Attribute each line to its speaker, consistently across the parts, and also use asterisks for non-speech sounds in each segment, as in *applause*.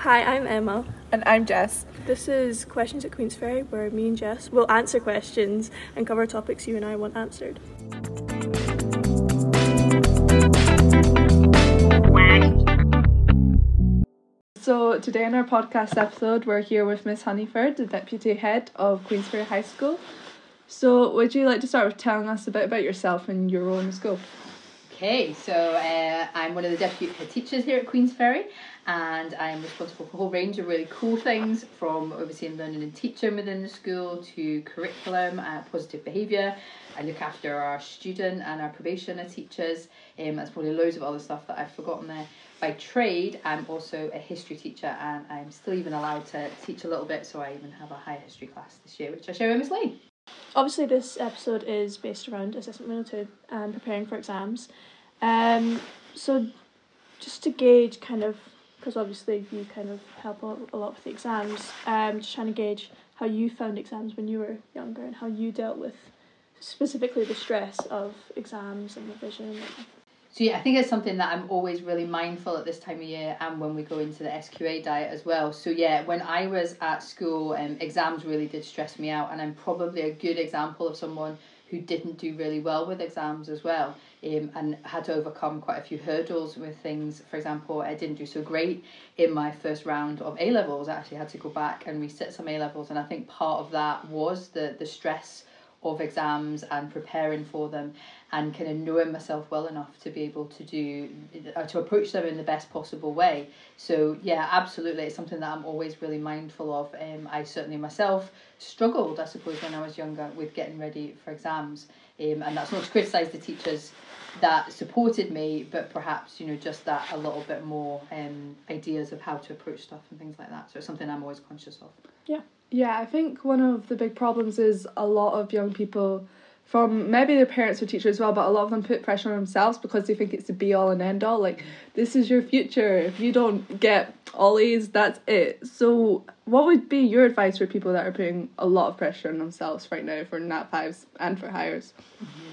Speaker 1: Hi, I'm Emma.
Speaker 2: And I'm Jess.
Speaker 1: This is Questions at Queensferry, where me and Jess will answer questions and cover topics you and I want answered.
Speaker 2: So, today in our podcast episode, we're here with Miss Honeyford, the Deputy Head of Queensferry High School. So, would you like to start with telling us a bit about yourself and your role in the school?
Speaker 3: Okay, so uh, I'm one of the deputy head teachers here at Queensferry, and I'm responsible for a whole range of really cool things from overseeing learning and teaching within the school to curriculum, uh, positive behaviour. I look after our student and our probationer teachers. Um, that's probably loads of other stuff that I've forgotten there. By trade, I'm also a history teacher, and I'm still even allowed to teach a little bit, so I even have a higher history class this year, which I share with Miss Lane.
Speaker 1: Obviously, this episode is based around Assessment Window 2 and preparing for exams. Um, so, just to gauge kind of, because obviously you kind of help a lot with the exams, um, just trying to gauge how you found exams when you were younger and how you dealt with specifically the stress of exams and revision.
Speaker 3: So yeah, I think it's something that I'm always really mindful at this time of year and when we go into the SQA diet as well. So yeah, when I was at school, um, exams really did stress me out and I'm probably a good example of someone who didn't do really well with exams as well um, and had to overcome quite a few hurdles with things. For example, I didn't do so great in my first round of A levels. I actually had to go back and resit some A levels, and I think part of that was the the stress of exams and preparing for them and kind of knowing myself well enough to be able to do uh, to approach them in the best possible way. So yeah absolutely it's something that i'm always really mindful of. Um, i certainly myself struggled i suppose when i was younger with getting ready for exams. Um, and that's not to criticize the teachers that supported me but perhaps you know just that a little bit more um, ideas of how to approach stuff and things like that. So it's something i'm always conscious of.
Speaker 1: Yeah
Speaker 2: yeah, I think one of the big problems is a lot of young people from maybe their parents or teachers as well, but a lot of them put pressure on themselves because they think it's the be all and end all. Like, this is your future. If you don't get all A's, that's it. So, what would be your advice for people that are putting a lot of pressure on themselves right now for Nat 5s and for Highers?
Speaker 3: Mm-hmm.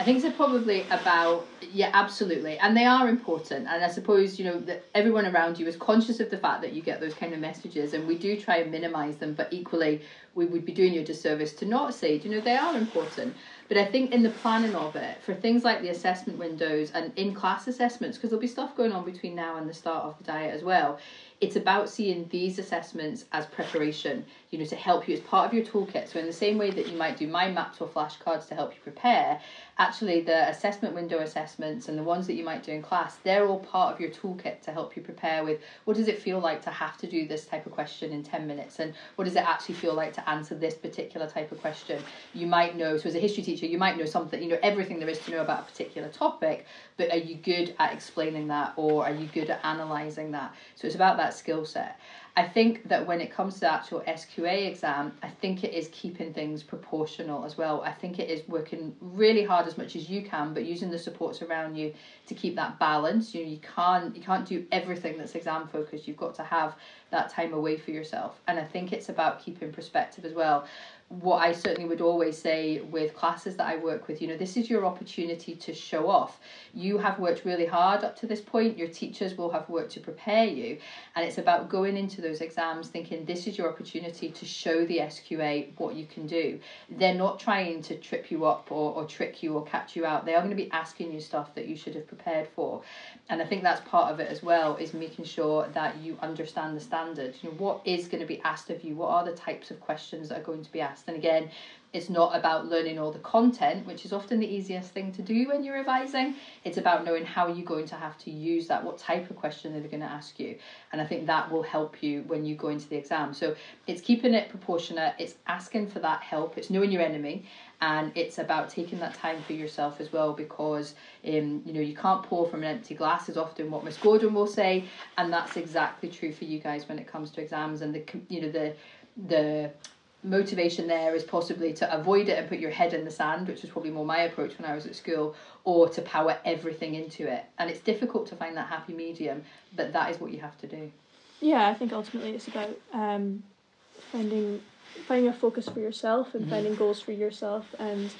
Speaker 3: I think it's probably about yeah, absolutely, and they are important. And I suppose you know that everyone around you is conscious of the fact that you get those kind of messages, and we do try and minimise them. But equally, we would be doing you a disservice to not say, you know, they are important. But I think in the planning of it, for things like the assessment windows and in class assessments, because there'll be stuff going on between now and the start of the diet as well, it's about seeing these assessments as preparation, you know, to help you as part of your toolkit. So in the same way that you might do mind maps or flashcards to help you prepare, actually the assessment window assessments and the ones that you might do in class, they're all part of your toolkit to help you prepare with what does it feel like to have to do this type of question in 10 minutes and what does it actually feel like to answer this particular type of question. You might know, so as a history teacher, you might know something, you know, everything there is to know about a particular topic, but are you good at explaining that or are you good at analysing that? So it's about that skill set. I think that when it comes to the actual SQA exam, I think it is keeping things proportional as well. I think it is working really hard as much as you can, but using the supports around you to keep that balance. You know, you can't you can't do everything that's exam focused. You've got to have that time away for yourself. And I think it's about keeping perspective as well what I certainly would always say with classes that I work with, you know, this is your opportunity to show off. You have worked really hard up to this point, your teachers will have worked to prepare you, and it's about going into those exams thinking this is your opportunity to show the SQA what you can do. They're not trying to trip you up or, or trick you or catch you out, they are going to be asking you stuff that you should have prepared for. And I think that's part of it as well, is making sure that you understand the standard. You know, what is going to be asked of you? What are the types of questions that are going to be asked? And again, it's not about learning all the content, which is often the easiest thing to do when you're revising. It's about knowing how you're going to have to use that, what type of question they're going to ask you. And I think that will help you when you go into the exam. So it's keeping it proportionate, it's asking for that help, it's knowing your enemy, and it's about taking that time for yourself as well because um, you know you can't pour from an empty glass is often what Miss Gordon will say, and that's exactly true for you guys when it comes to exams and the you know the the motivation there is possibly to avoid it and put your head in the sand, which was probably more my approach when I was at school, or to power everything into it. And it's difficult to find that happy medium, but that is what you have to do.
Speaker 1: Yeah, I think ultimately it's about um, finding finding a focus for yourself and mm-hmm. finding goals for yourself and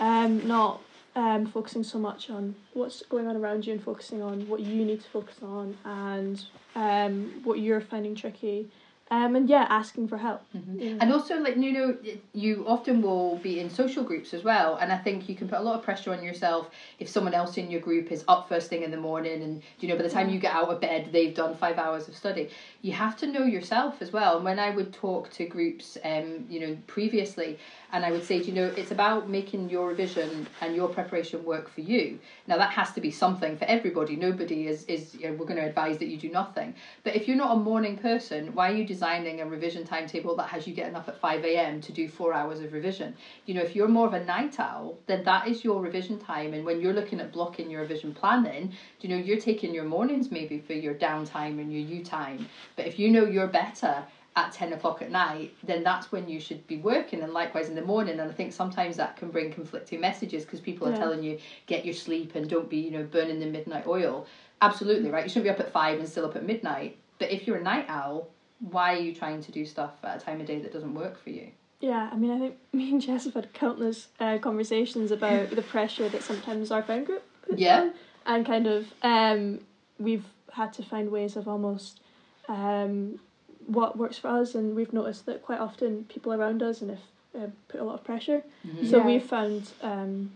Speaker 1: um, not um, focusing so much on what's going on around you and focusing on what you need to focus on and um, what you're finding tricky. Um, and yeah, asking for help.
Speaker 3: Mhm.
Speaker 1: Yeah.
Speaker 3: And also, like you know, you often will be in social groups as well, and I think you can put a lot of pressure on yourself if someone else in your group is up first thing in the morning, and you know by the time you get out of bed, they've done five hours of study. You have to know yourself as well. And when I would talk to groups, um, you know, previously, and I would say, you know, it's about making your revision and your preparation work for you. Now that has to be something for everybody. Nobody is is you know, we're going to advise that you do nothing. But if you're not a morning person, why are you designing a revision timetable that has you getting up at five a.m. to do four hours of revision? You know, if you're more of a night owl, then that is your revision time. And when you're looking at blocking your revision planning, you know, you're taking your mornings maybe for your downtime and your you time. But if you know you're better at 10 o'clock at night, then that's when you should be working, and likewise in the morning. And I think sometimes that can bring conflicting messages because people are
Speaker 1: Yeah.
Speaker 3: telling you, get your sleep and don't be, you know, burning the midnight oil. Absolutely, right? You shouldn't be up at five and still up at midnight. But if you're a night owl, why are you trying to do stuff at a time of day that doesn't work for you?
Speaker 1: Yeah, I mean, I think *laughs* me and Jess have had countless uh, conversations about the pressure that sometimes our friend group puts
Speaker 3: Yeah.
Speaker 1: on, and kind of um, we've had to find ways of almost um, what works for us, and we've noticed that quite often people around us and if uh, put a lot of pressure.
Speaker 3: Mhm.
Speaker 1: So
Speaker 2: Yeah.
Speaker 1: we've found um,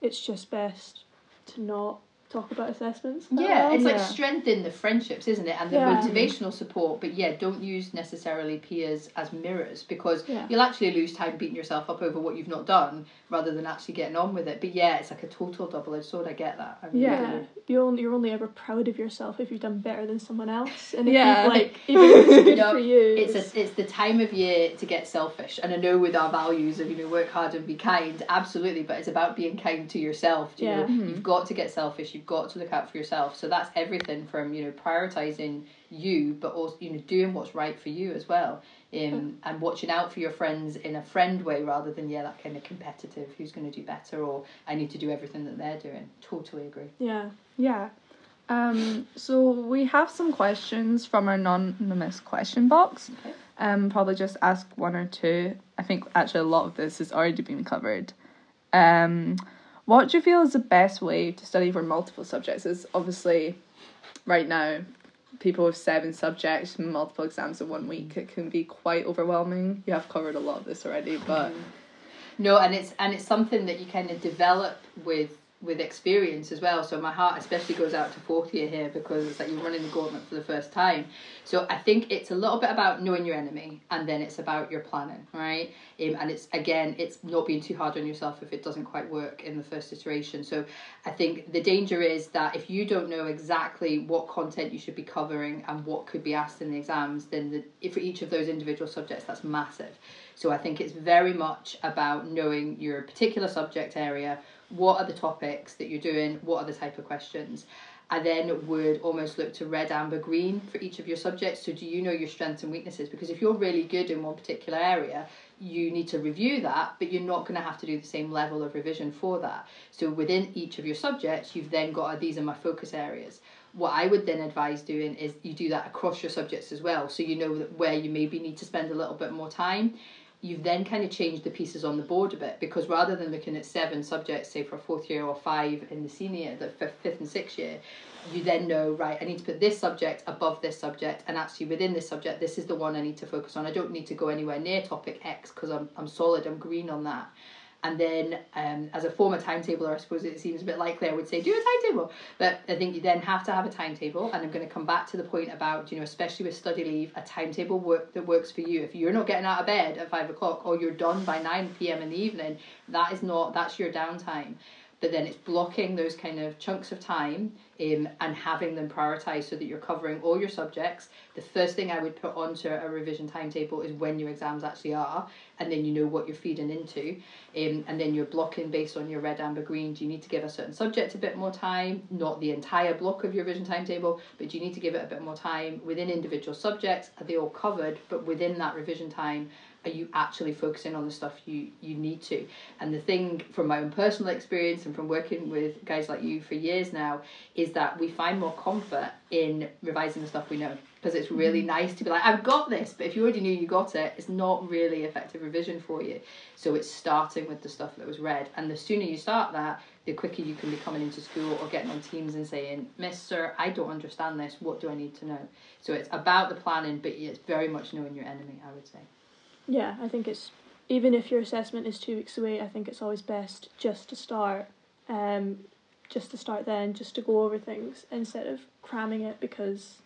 Speaker 1: it's just best to not talk about assessments.
Speaker 3: Yeah,
Speaker 1: well.
Speaker 3: it's like
Speaker 2: Yeah.
Speaker 3: strengthen the friendships, isn't it? And the
Speaker 1: Yeah.
Speaker 3: motivational support. But yeah, don't use necessarily peers as mirrors because
Speaker 1: Yeah.
Speaker 3: you'll actually lose time beating yourself up over what you've not done rather than actually getting on with it. But yeah, it's like a total double edged sword. I get that. I really
Speaker 2: Yeah.
Speaker 3: do.
Speaker 1: You're only, you're only ever proud of yourself if you've done better than someone else, and if
Speaker 2: Yeah.
Speaker 1: you've like even if it's *laughs* good
Speaker 3: No,
Speaker 1: for you.
Speaker 3: It's a, it's the time of year to get selfish, and I know with our values of you know work hard and be kind, absolutely. But it's about being kind to yourself. do You know,
Speaker 1: Yeah.
Speaker 2: Mhm.
Speaker 3: you've got to get selfish. You've got to look out for yourself. So that's everything from you know prioritizing you, but also you know doing what's right for you as well, um, and watching out for your friends in a friend way rather than yeah that kind of competitive who's going to do better or I need to do everything that they're doing. Totally agree.
Speaker 1: yeah.
Speaker 2: Yeah. Um, so we have some questions from our anonymous question box.
Speaker 3: Okay.
Speaker 2: Um, probably just ask one or two. I think actually a lot of this has already been covered. Um, what do you feel is the best way to study for multiple subjects? Is obviously right now people with seven subjects, multiple exams in one week. It can be quite overwhelming. You have covered a lot of this already, but mm-hmm.
Speaker 3: No, and it's and it's something that you kind of develop with with experience as well. So my heart especially goes out to fourth year here because it's like you're running the gauntlet for the first time. So I think it's a little bit about knowing your enemy, and then it's about your planning, right? Um, and it's again, it's not being too hard on yourself if it doesn't quite work in the first iteration. So I think the danger is that if you don't know exactly what content you should be covering and what could be asked in the exams, then the, for each of those individual subjects, that's massive. So I think it's very much about knowing your particular subject area, what are the topics that you're doing, what are the type of questions. I then would almost look to red, amber, green for each of your subjects. So do you know your strengths and weaknesses? Because if you're really good in one particular area, you need to review that, but you're not going to have to do the same level of revision for that. So within each of your subjects, you've then got oh, these are my focus areas. What I would then advise doing is you do that across your subjects as well, so you know where you maybe need to spend a little bit more time. You've then kind of changed the pieces on the board a bit because rather than looking at seven subjects, say for a fourth year or five in the senior, the fifth, fifth and sixth year, you then know right. I need to put this subject above this subject, and actually within this subject, this is the one I need to focus on. I don't need to go anywhere near topic X because I'm I'm solid. I'm green on that. And then, um, as a former timetabler, I suppose it seems a bit likely I would say do a timetable. But I think you then have to have a timetable. And I'm going to come back to the point about, you know, especially with study leave, a timetable work that works for you. If you're not getting out of bed at five o'clock or you're done by 9 p.m. in the evening, that is not, that's your downtime. But then it's blocking those kind of chunks of time um, and having them prioritized so that you're covering all your subjects. The first thing I would put onto a revision timetable is when your exams actually are, and then you know what you're feeding into. Um, and then you're blocking based on your red, amber, green. Do you need to give a certain subject a bit more time? Not the entire block of your revision timetable, but do you need to give it a bit more time within individual subjects? Are they all covered? But within that revision time, are you actually focusing on the stuff you you need to and the thing from my own personal experience and from working with guys like you for years now is that we find more comfort in revising the stuff we know because it's really mm-hmm. nice to be like i've got this but if you already knew you got it it's not really effective revision for you so it's starting with the stuff that was red and the sooner you start that the quicker you can be coming into school or getting on teams and saying, miss sir I don't understand this. What do I need to know? So it's about the planning, but it's very much knowing your enemy. I would say.
Speaker 1: Yeah, I think it's even if your assessment is two weeks away. I think it's always best just to start, um, just to start then, just to go over things instead of cramming it because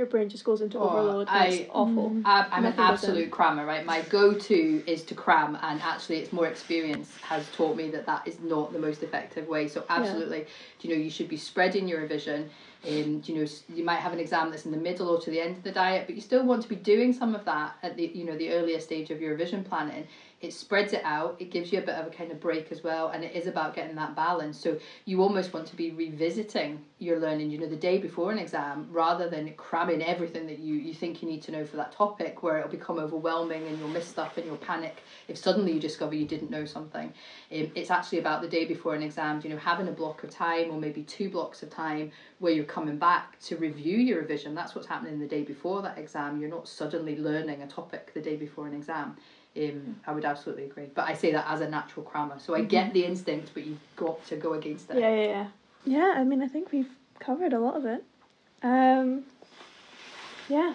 Speaker 1: your brain just goes into
Speaker 3: Oh,
Speaker 1: overload. And
Speaker 3: I-
Speaker 1: it's awful.
Speaker 2: Mm.
Speaker 3: I'm, I'm an
Speaker 1: Nothing goes in.
Speaker 3: absolute crammer, right? My go-to is to cram, and actually, it's more experience has taught me that that is not the most effective way. So, absolutely, do you know you should be spreading your revision. Um, you know you might have an exam that's in the middle or to the end of the diet, but you still want to be doing some of that at the you know the earlier stage of your revision planning. It spreads it out. It gives you a bit of a kind of break as well, and it is about getting that balance. So you almost want to be revisiting your learning, you know, the day before an exam, rather than cramming everything that you you think you need to know for that topic, where it'll become overwhelming and you'll miss stuff and you'll panic if suddenly you discover you didn't know something. Um, it's actually about the day before an exam, you know, having a block of time or maybe two blocks of time where you're coming back to review your revision. That's what's happening the day before that exam. You're not suddenly learning a topic the day before an exam. Um, I would absolutely agree. But I say that as a natural crammer. So I get the instinct, but you've got to go against it.
Speaker 1: Yeah, yeah, yeah. Yeah, I mean, I think we've covered a lot of it. Um, yeah.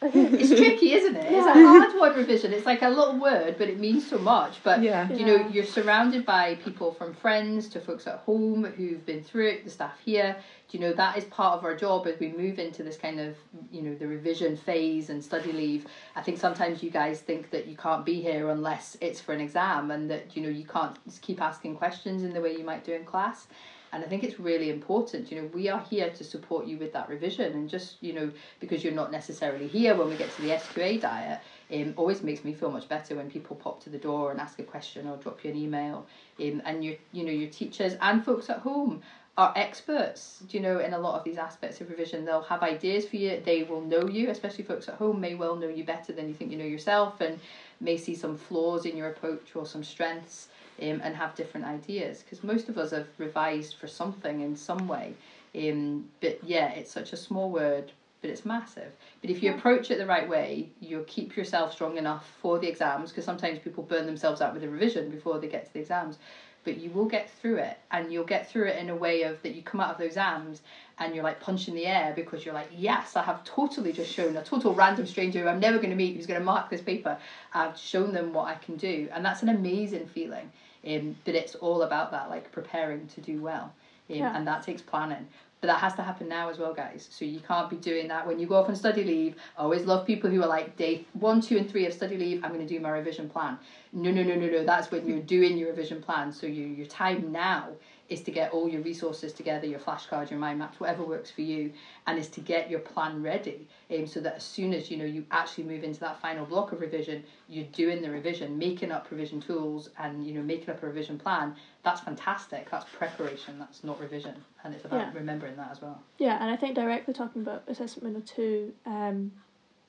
Speaker 1: I *laughs* think
Speaker 3: It's tricky, isn't it? It's a hard word revision. It's like a little word, but it means so much. But
Speaker 2: Yeah.
Speaker 3: you know,
Speaker 1: Yeah.
Speaker 3: you're surrounded by people from friends to folks at home who've been through it, the staff here. Do you know that is part of our job as we move into this kind of you know the revision phase and study leave. I think sometimes you guys think that you can't be here unless it's for an exam, and that you know you can't just keep asking questions in the way you might do in class. And I think it's really important. You know, we are here to support you with that revision, and just you know because you're not necessarily here when we get to the SQA diet. Um, always makes me feel much better when people pop to the door and ask a question or drop you an email. Um, and your you know your teachers and folks at home are experts. You know in a lot of these aspects of revision, they'll have ideas for you. They will know you, especially folks at home may well know you better than you think you know yourself, and may see some flaws in your approach or some strengths. Um, and have different ideas because most of us have revised for something in some way um, but yeah it's such a small word but it's massive. But if you approach it the right way, you'll keep yourself strong enough for the exams because sometimes people burn themselves out with a revision before they get to the exams. But you will get through it, and you'll get through it in a way of that you come out of those exams and you're like punching the air because you're like, yes, I have totally just shown a total random stranger who I'm never going to meet who's going to mark this paper. I've shown them what I can do, and that's an amazing feeling. Um, but it's all about that, like preparing to do well, um,
Speaker 1: Yeah.
Speaker 3: and that takes planning. But that has to happen now as well, guys. So you can't be doing that when you go off on study leave. I always love people who are like day one, two, and three of study leave. I'm going to do my revision plan. No, no, no, no, no. That's when you're doing your revision plan. So you, your time now is to get all your resources together, your flashcards, your mind maps, whatever works for you, and is to get your plan ready. Um, so that as soon as you know you actually move into that final block of revision, you're doing the revision, making up revision tools, and you know making up a revision plan. That's fantastic. That's preparation. That's not revision, and it's about
Speaker 1: Yeah.
Speaker 3: remembering that as well.
Speaker 1: Yeah, and I think directly talking about assessment window two, um,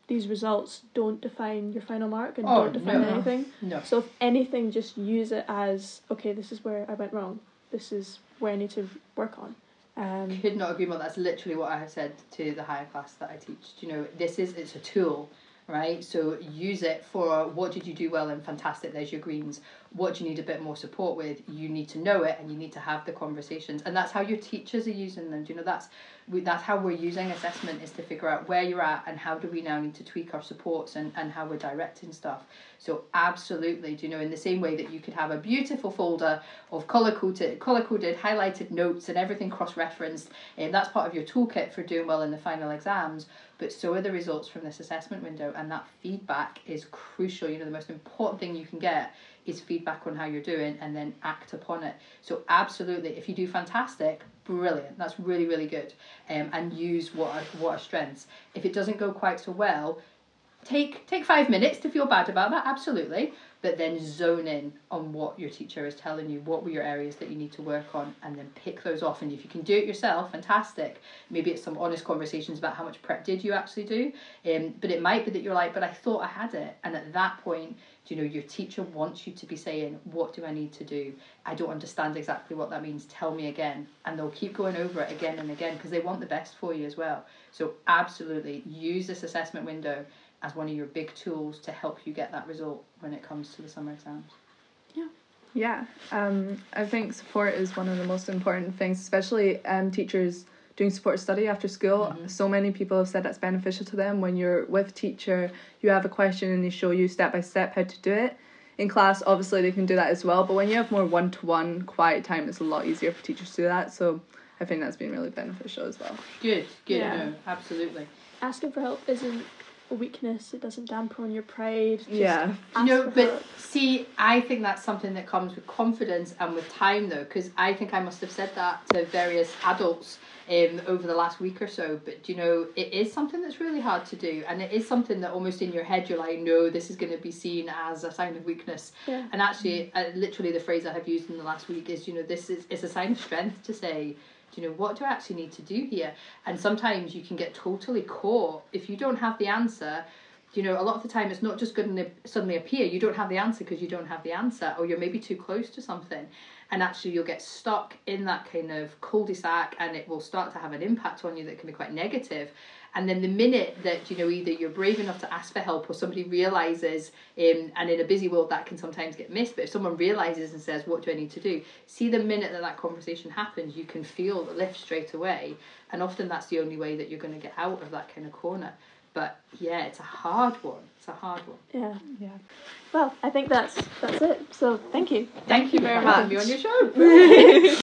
Speaker 1: these results don't define your final mark and
Speaker 3: Oh,
Speaker 1: don't define
Speaker 3: no.
Speaker 1: anything.
Speaker 3: No.
Speaker 1: So if anything, just use it as okay. This is where I went wrong. This is where I need to work on. Um,
Speaker 3: could not agree more. That's literally what I have said to the higher class that I teach. You know, this is it's a tool, right? So use it for what did you do well and fantastic. There's your greens. What do you need a bit more support with? You need to know it and you need to have the conversations, and that's how your teachers are using them. Do you know that's we, that's how we're using assessment is to figure out where you're at and how do we now need to tweak our supports and, and how we're directing stuff. So absolutely, do you know, in the same way that you could have a beautiful folder of color coded, color coded, highlighted notes and everything cross referenced, and eh, that's part of your toolkit for doing well in the final exams. But so are the results from this assessment window, and that feedback is crucial. You know, the most important thing you can get is feedback on how you're doing, and then act upon it. So absolutely, if you do fantastic, brilliant. That's really really good, um, and use what are, what are strengths. If it doesn't go quite so well, take take five minutes to feel bad about that absolutely but then zone in on what your teacher is telling you what were your areas that you need to work on and then pick those off. And if you can do it yourself fantastic. Maybe it's some honest conversations about how much prep did you actually do. Um, but it might be that you're like but i thought i had it. And at that point you know your teacher wants you to be saying what do i need to do? I don't understand exactly what that means. Tell me again. And they'll keep going over it again and again because they want the best for you as well. So absolutely use this assessment window as one of your big tools to help you get that result when it comes to the summer exams.
Speaker 2: Yeah, Yeah, um, I think support is one of the most important things, especially um, teachers doing support study after school. So many people have said that's beneficial to them. When you're with teacher, you have a question and they show you step by step how to do it. In class, obviously they can do that as well, but when you have more one to one quiet time, it's a lot easier for teachers to do that. So I think that's been really beneficial as well.
Speaker 3: Good, good,
Speaker 1: Yeah.
Speaker 3: no, absolutely.
Speaker 1: Asking for help isn't a weakness. It doesn't dampen on your pride. Just
Speaker 2: Yeah.
Speaker 3: Do you know, but
Speaker 1: help.
Speaker 3: see, I think that's something that comes with confidence and with time, though, because I think I must have said that to various adults um, over the last week or so. But you know, it is something that's really hard to do, and it is something that almost in your head you're like, no, this is going to be seen as a sign of weakness.
Speaker 1: Yeah.
Speaker 3: And actually, uh, literally, the phrase I have used in the last week is, you know, this is it's a sign of strength to say. You know what do I actually need to do here? And sometimes you can get totally caught if you don't have the answer you know, a lot of the time it's not just going to suddenly appear. You don't have the answer because you don't have the answer, or you're maybe too close to something, and actually you'll get stuck in that kind of cul-de-sac, and it will start to have an impact on you that can be quite negative. And then the minute that you know either you're brave enough to ask for help, or somebody realizes, um, and in a busy world that can sometimes get missed. But if someone realizes and says, "What do I need to do?" See, the minute that that conversation happens, you can feel the lift straight away, and often that's the only way that you're going to get out of that kind of corner. But yeah, it's a hard one. It's a hard one.
Speaker 1: Yeah.
Speaker 2: Yeah.
Speaker 1: Well, I think that's that's it. So thank you.
Speaker 3: Thank you
Speaker 1: very much
Speaker 3: for having
Speaker 1: much.
Speaker 3: me on your show. *laughs*